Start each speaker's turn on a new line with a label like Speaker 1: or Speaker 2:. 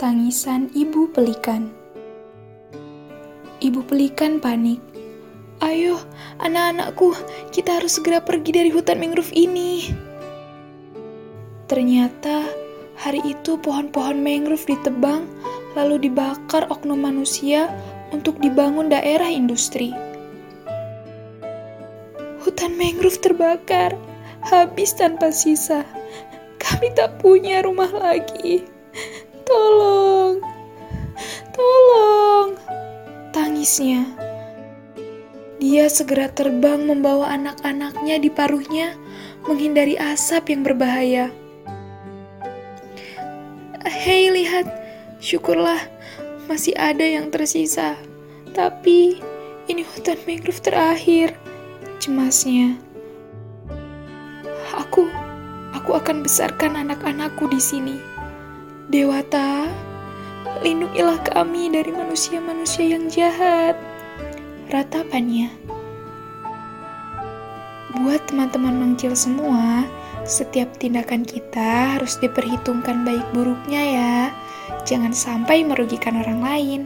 Speaker 1: Tangisan ibu pelikan. Ibu pelikan panik. Ayo, anak-anakku, kita harus segera pergi dari hutan mangrove ini. Ternyata hari itu pohon-pohon mangrove ditebang lalu dibakar oknum manusia untuk dibangun daerah industri. Hutan mangrove terbakar, habis tanpa sisa. Kami tak punya rumah lagi. Tolong, tolong, tangisnya. Dia segera terbang membawa anak-anaknya di paruhnya, menghindari asap yang berbahaya. Hei, lihat, syukurlah masih ada yang tersisa. Tapi ini hutan mangrove terakhir, cemasnya. Aku, aku akan besarkan anak-anakku di sini. Dewata, lindungilah kami dari manusia-manusia yang jahat. Ratapannya. Buat teman-teman mengcil semua, setiap tindakan kita harus diperhitungkan baik buruknya ya. Jangan sampai merugikan orang lain.